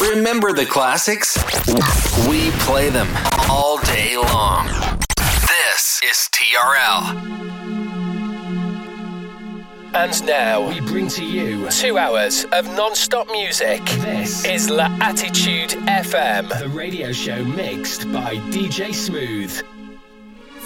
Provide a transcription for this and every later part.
Remember the classics? We play them all day long. This is TRL. And now we bring to you two hours of non-stop music. This is La Attitude FM, the radio show mixed by DJ Smooth.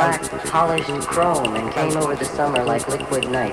Black, polished chrome and came over the summer like liquid night.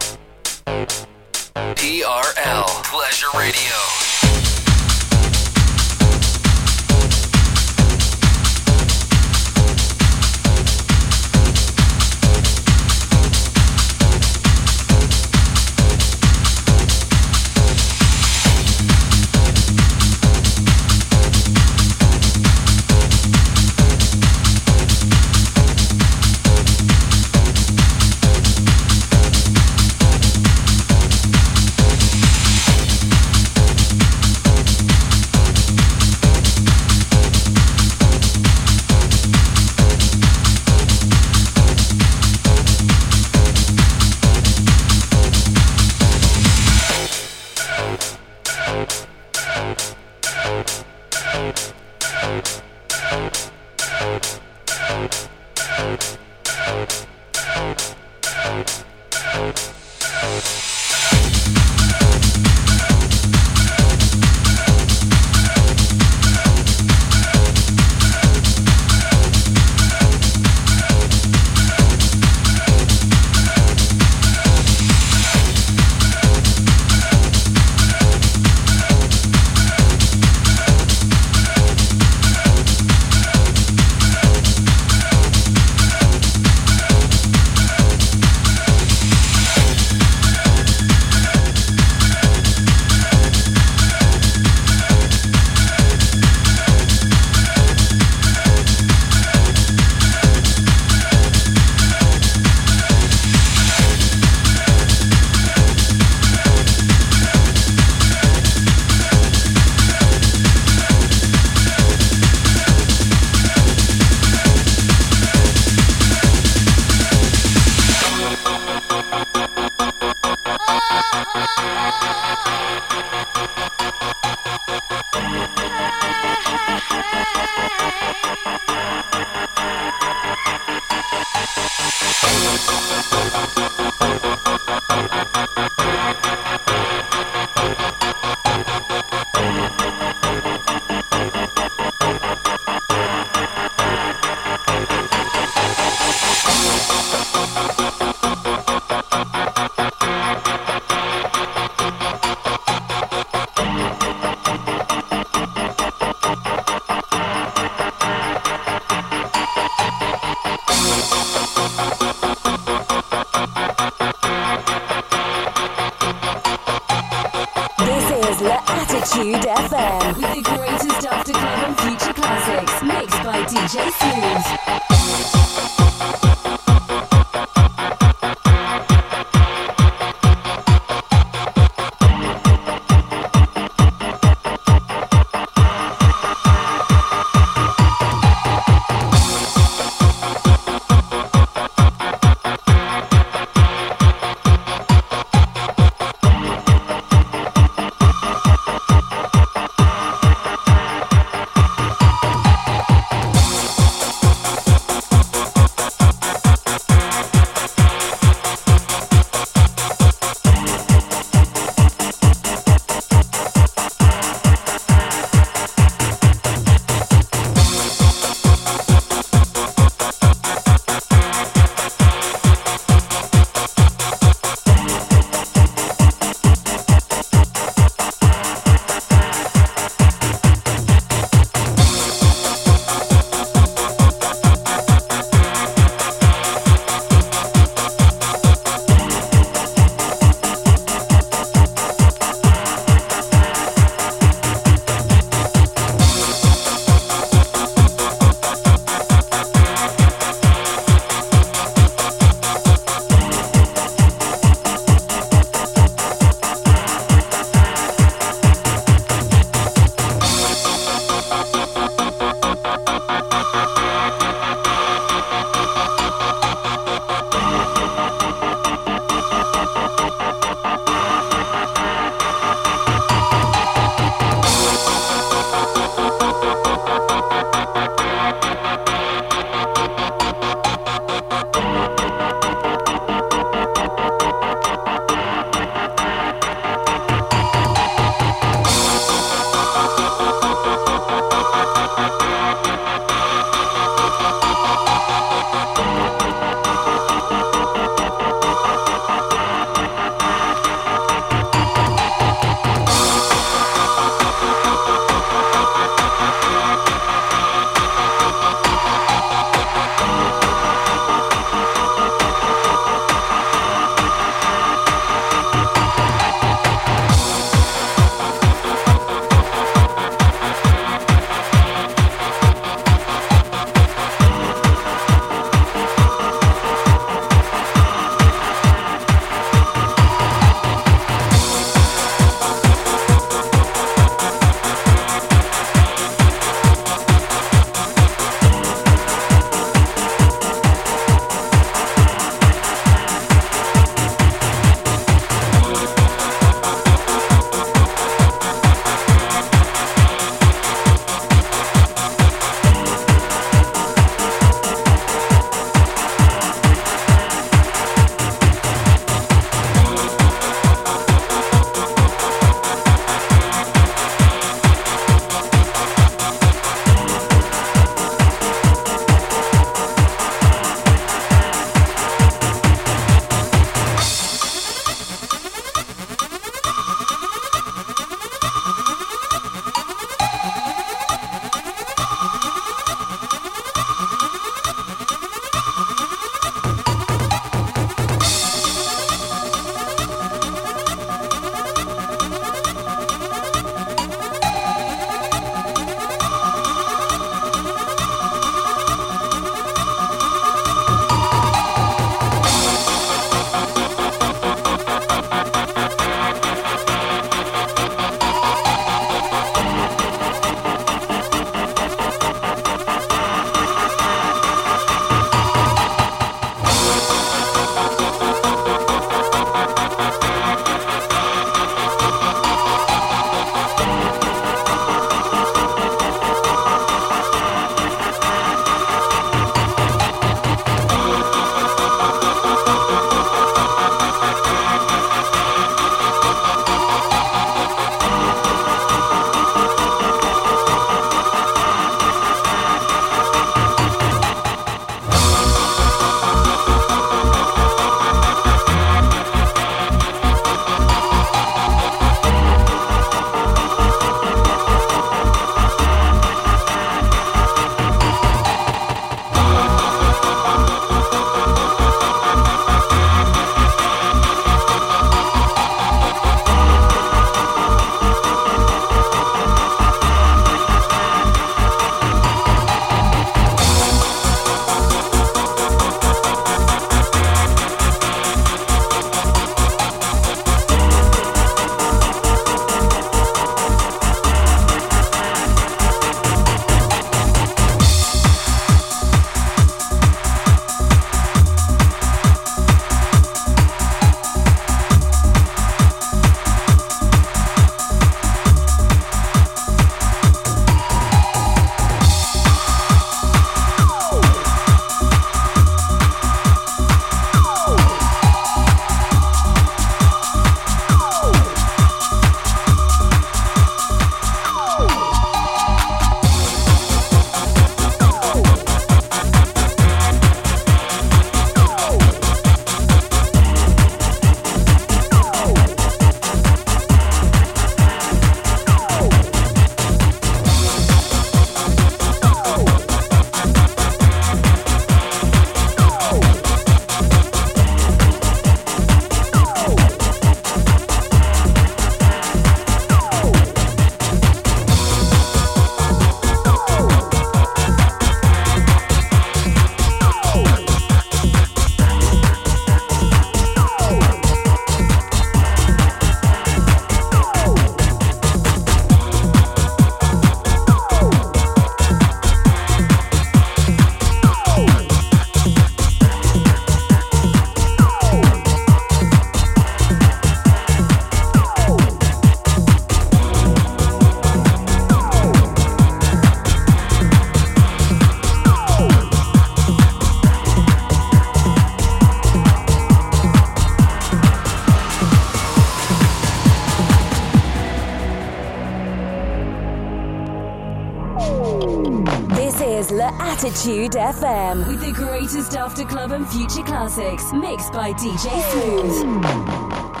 Attitude FM. With the greatest after club and future classics, mixed by DJ Smooth.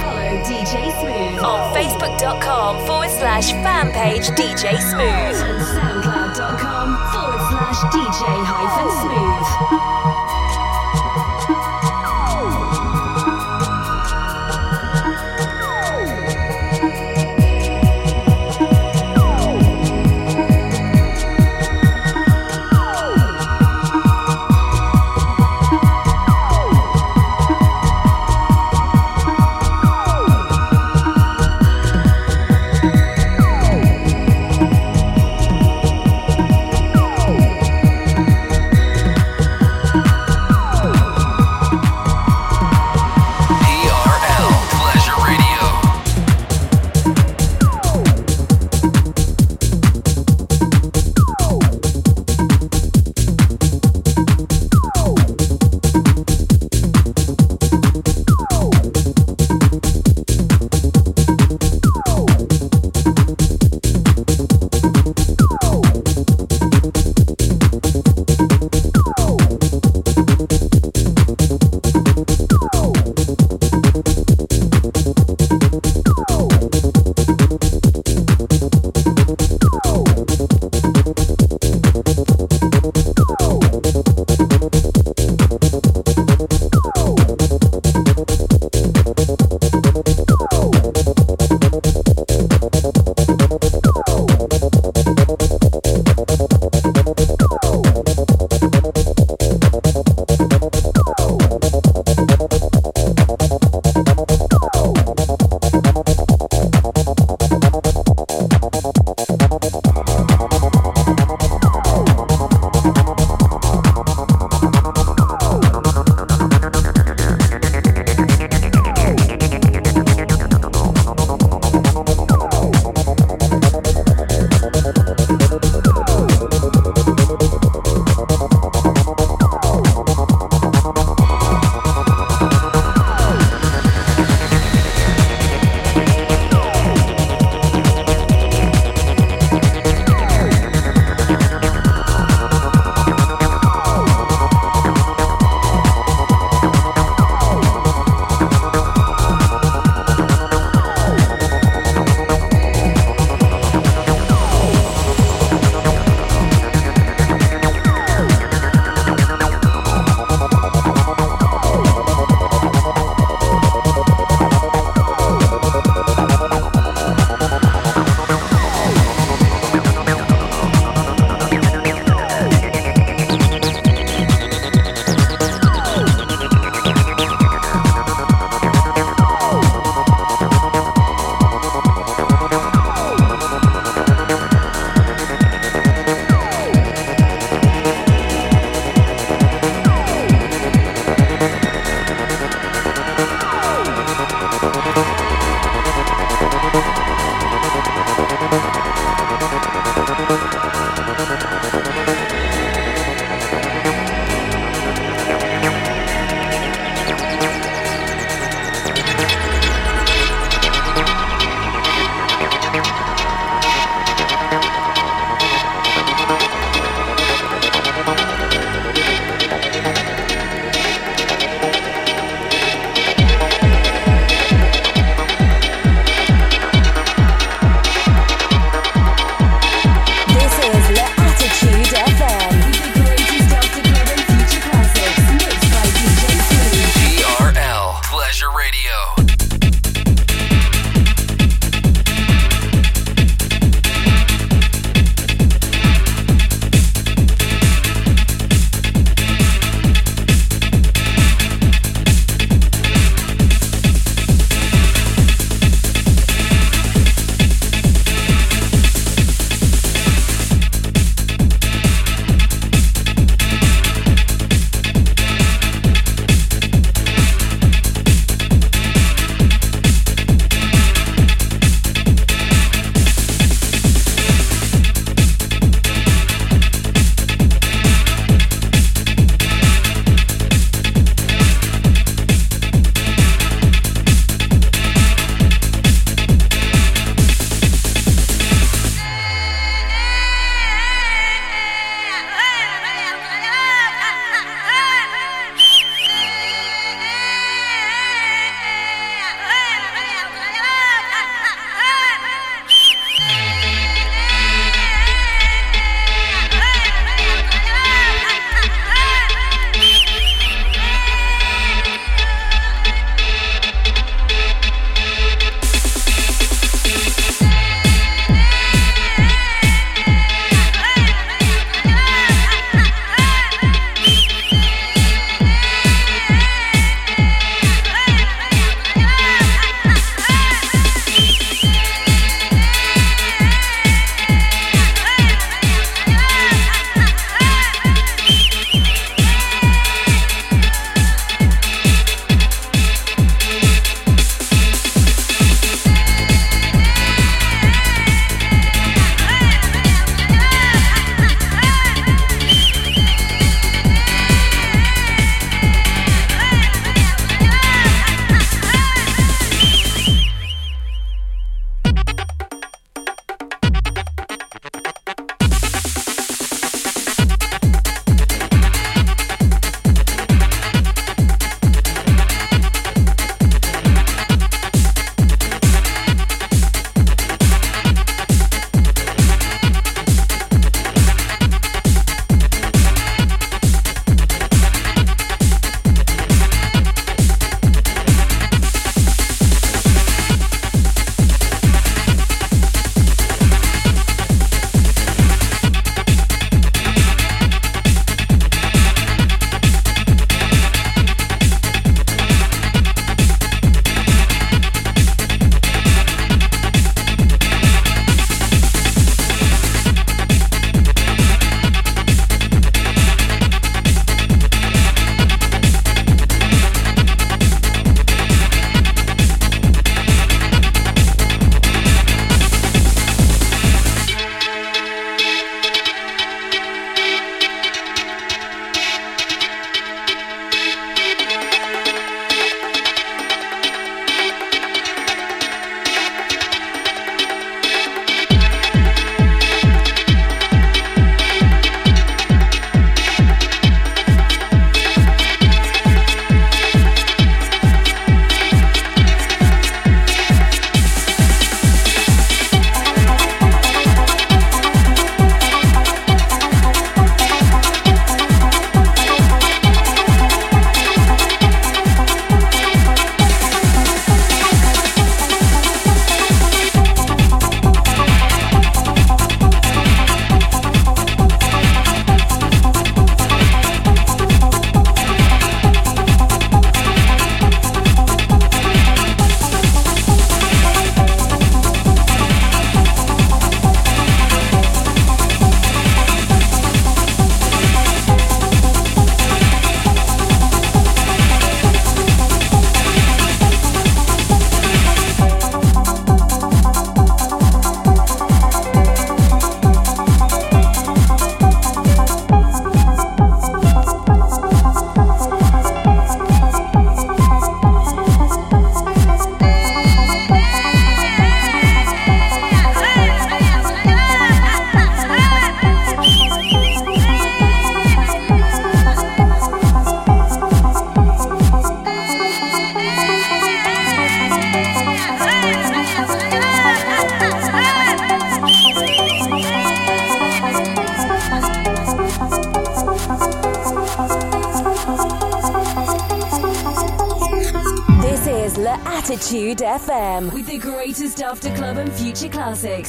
Follow DJ Smooth On Facebook.com forward slash fan page DJ Smooth. and SoundCloud.com forward slash DJ hyphen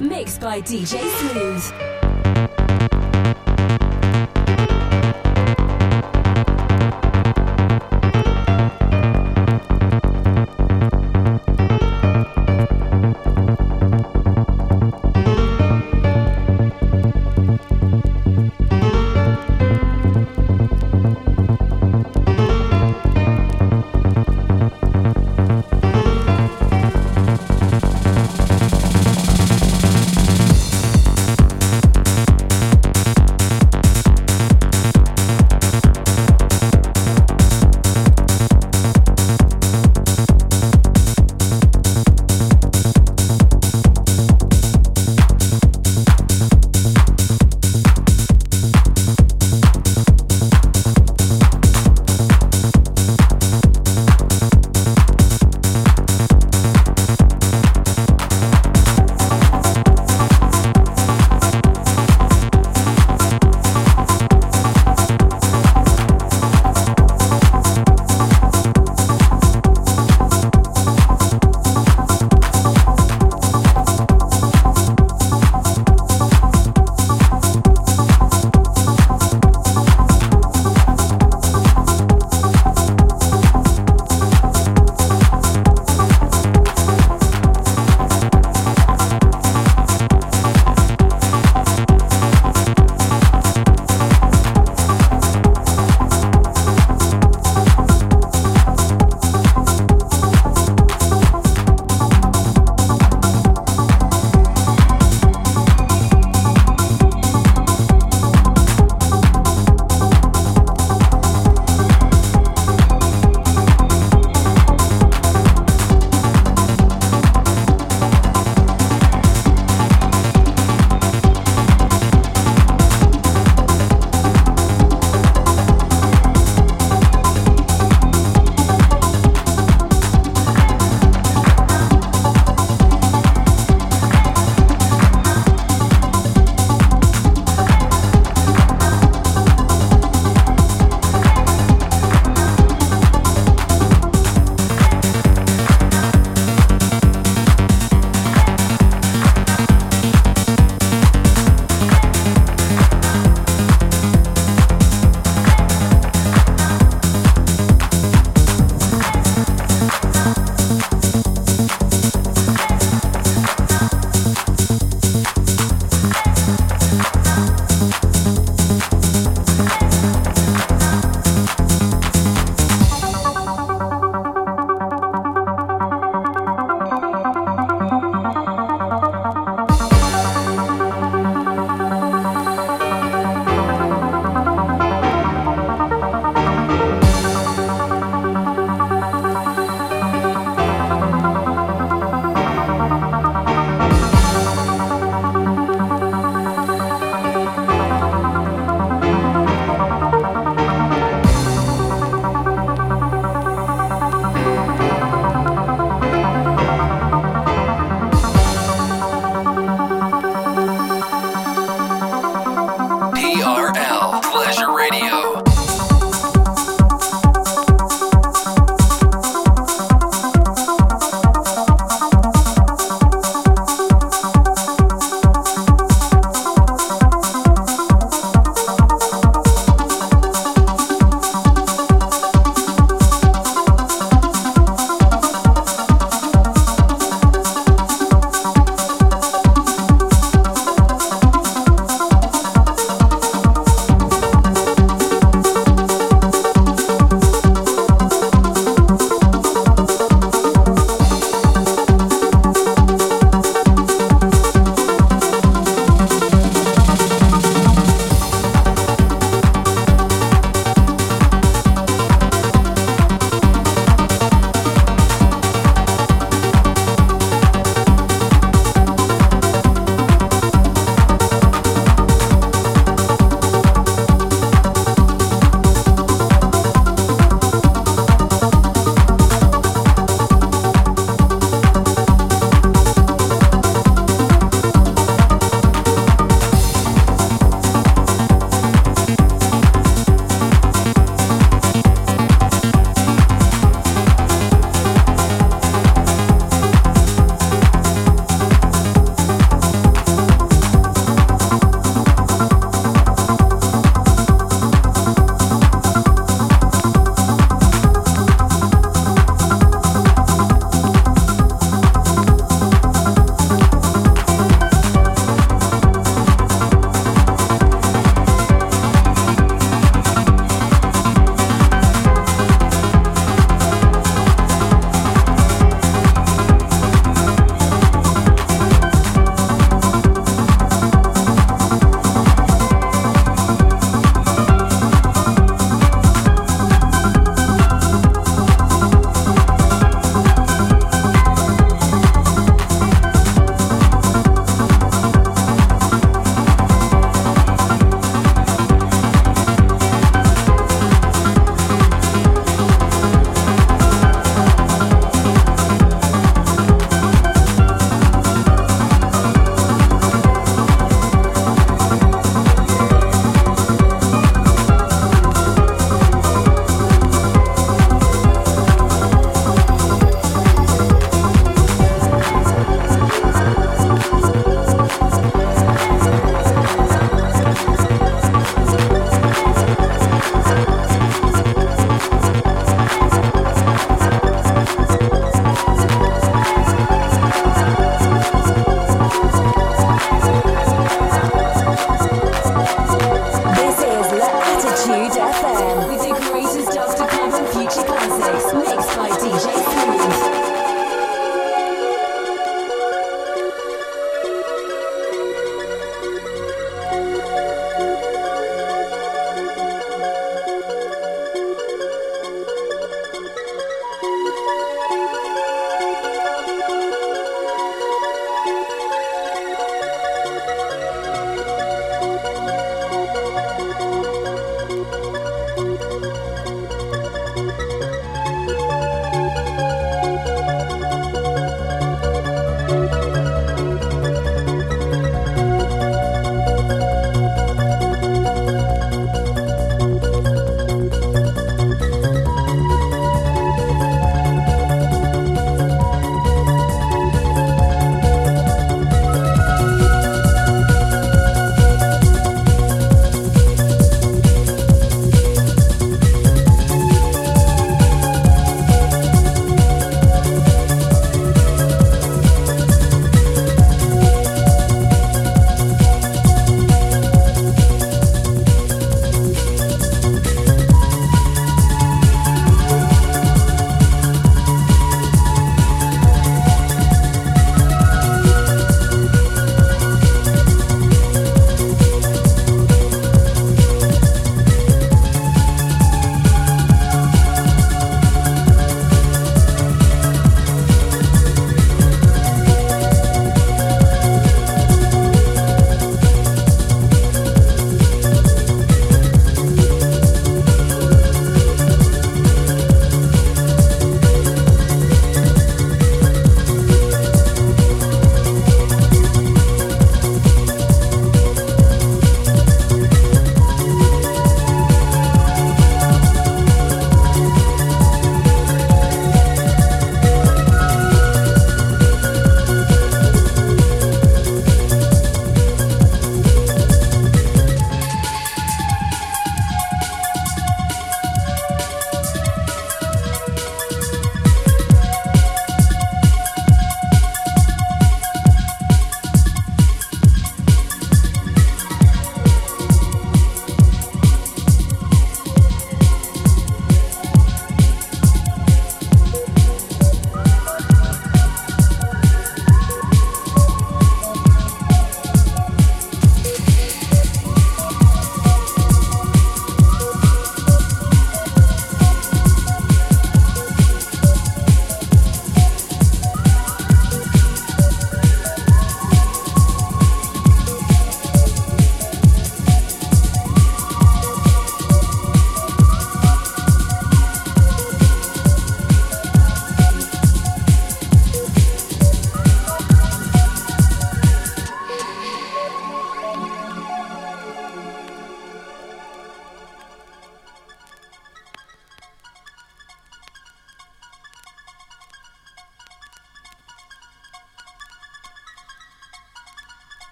Mixed by DJ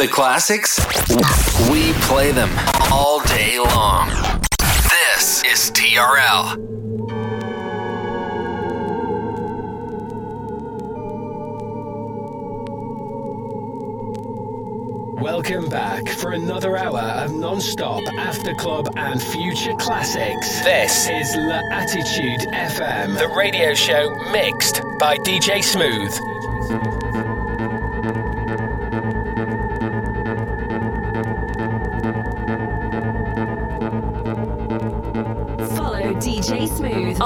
The classics? We play them all day long. This is TRL. Welcome back for another hour of non-stop after club and future classics. This is La Attitude FM, the radio show mixed by DJ Smooth.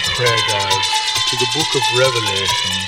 prayer, guys, to the book of Revelation.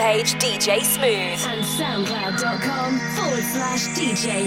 Page DJ Smooth. And soundcloud.com forward slash DJ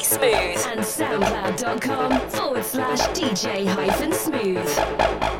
Smooth. And soundcloud.com forward slash DJ hyphen smooth.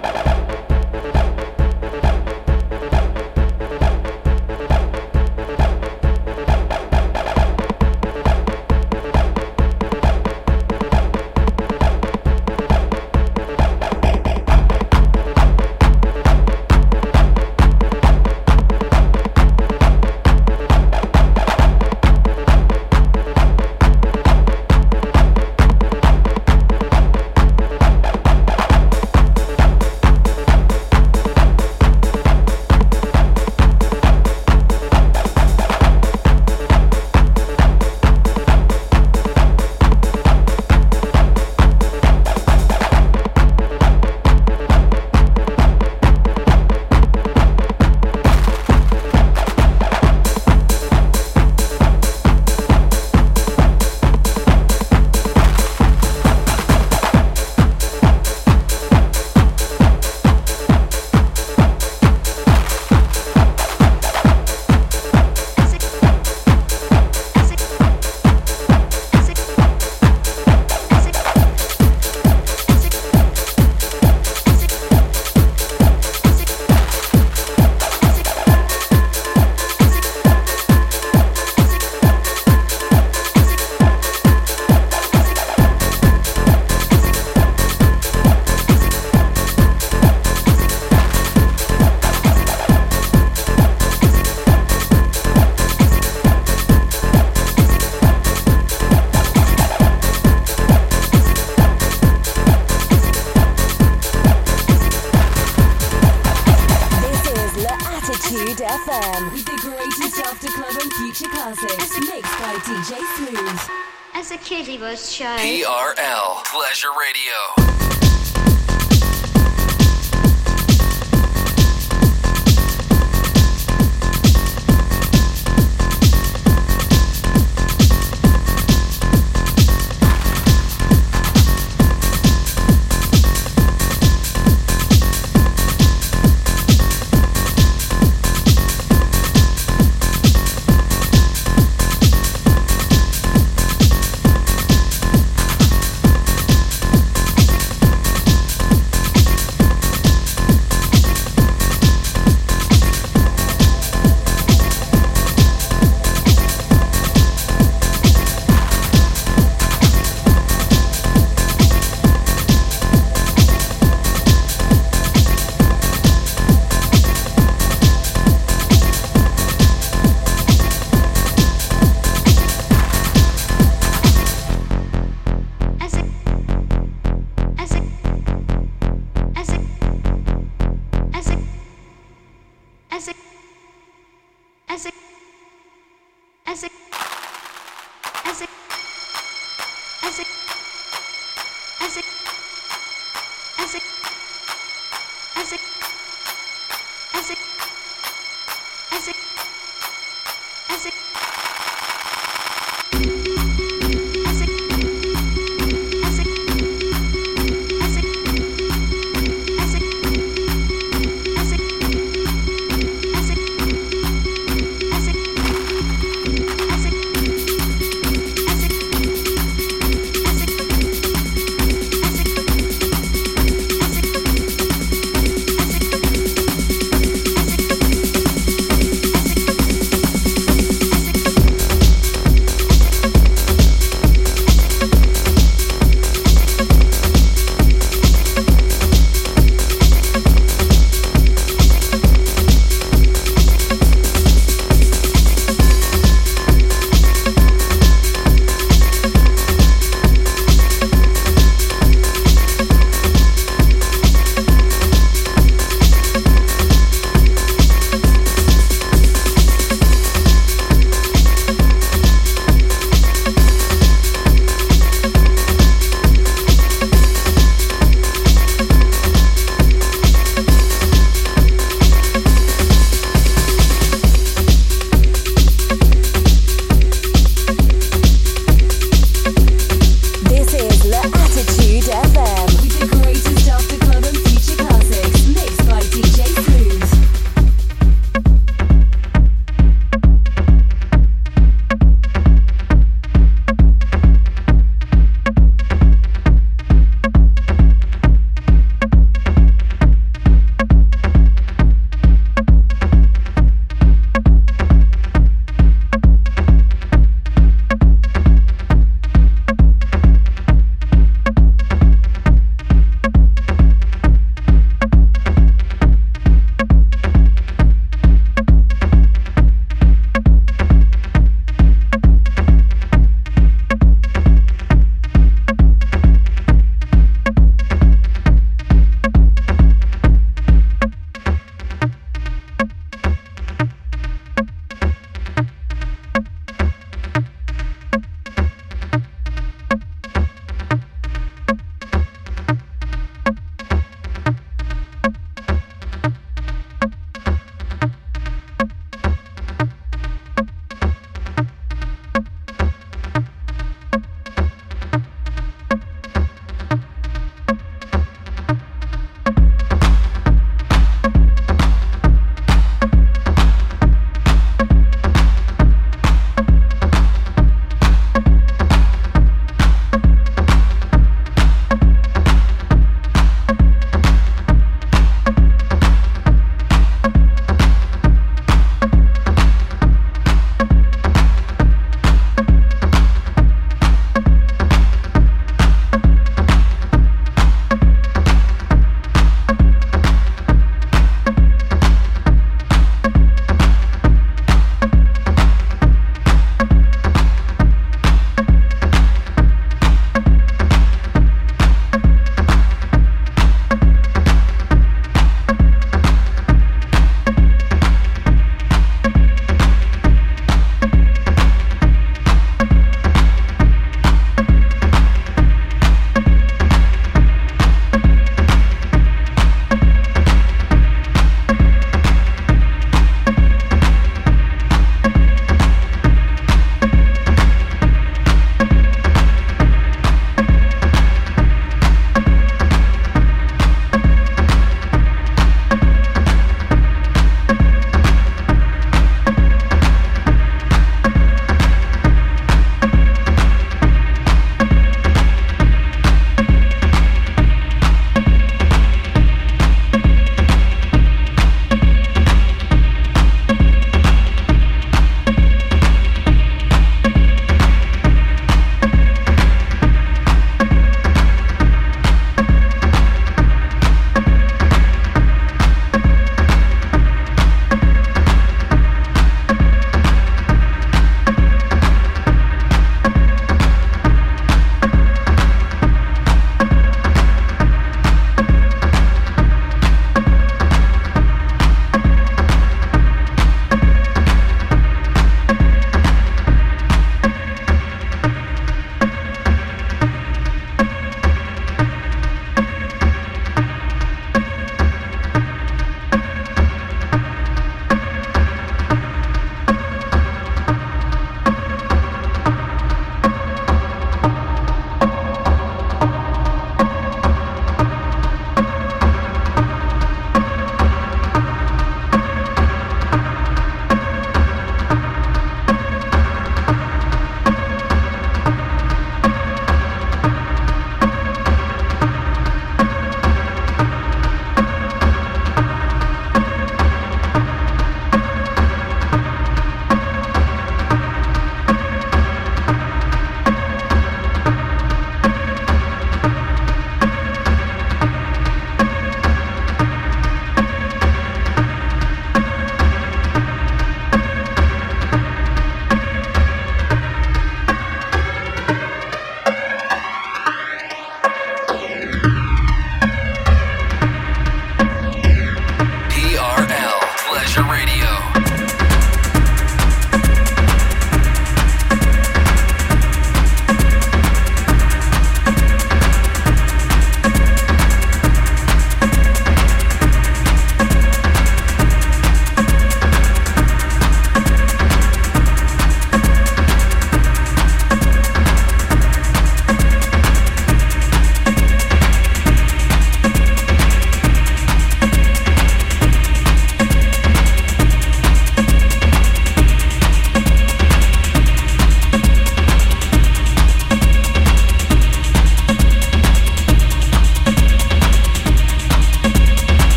TRL Pleasure Radio.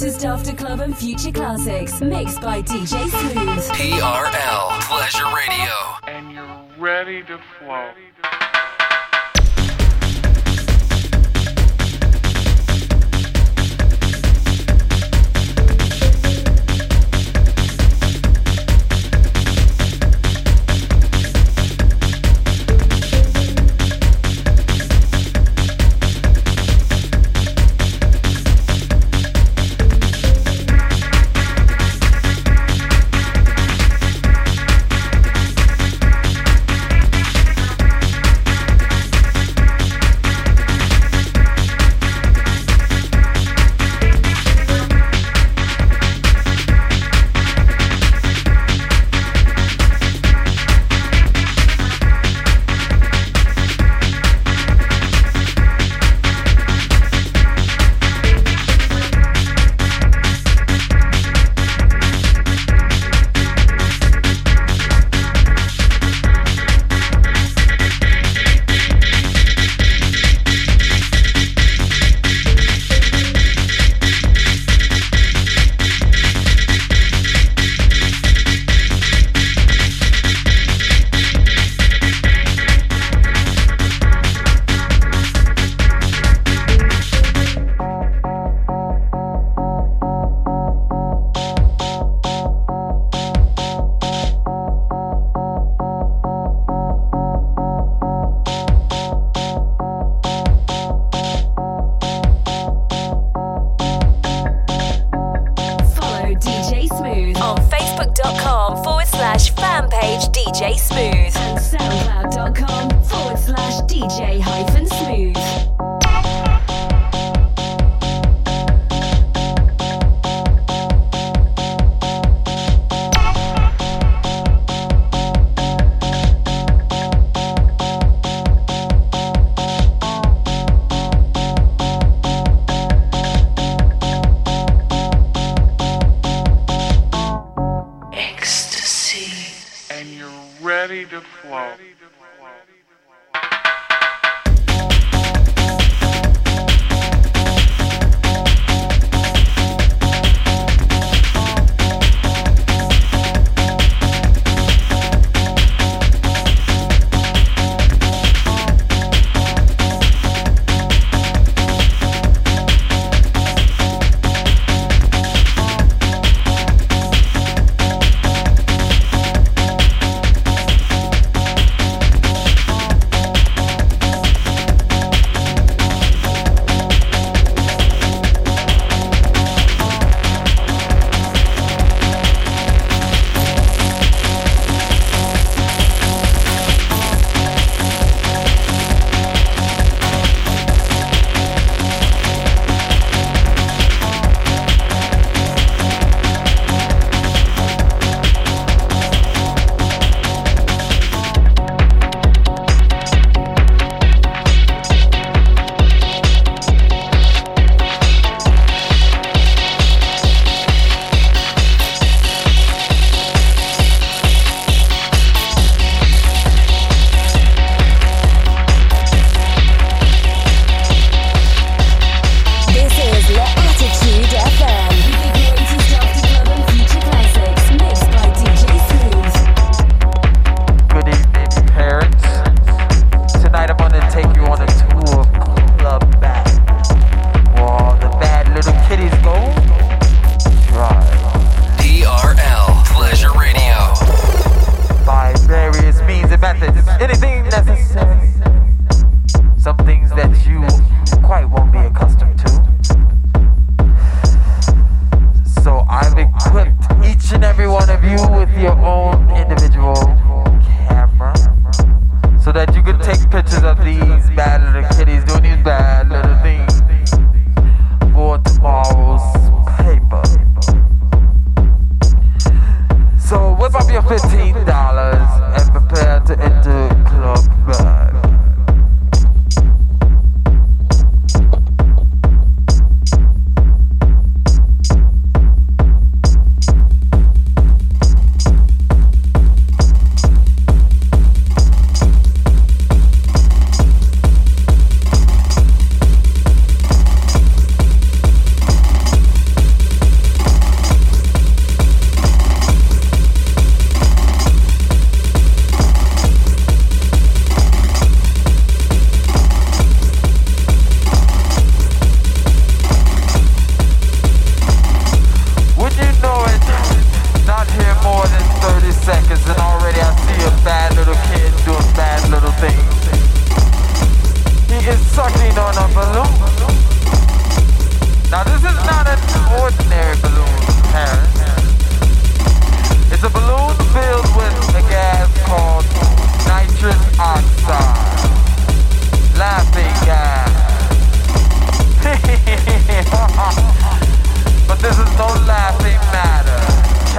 With the greatest after club and future classics mixed by DJ Smooth. TRL Pleasure Radio. And you're ready to flow.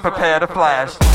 Prepare to flash.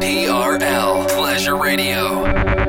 TRL Pleasure Radio.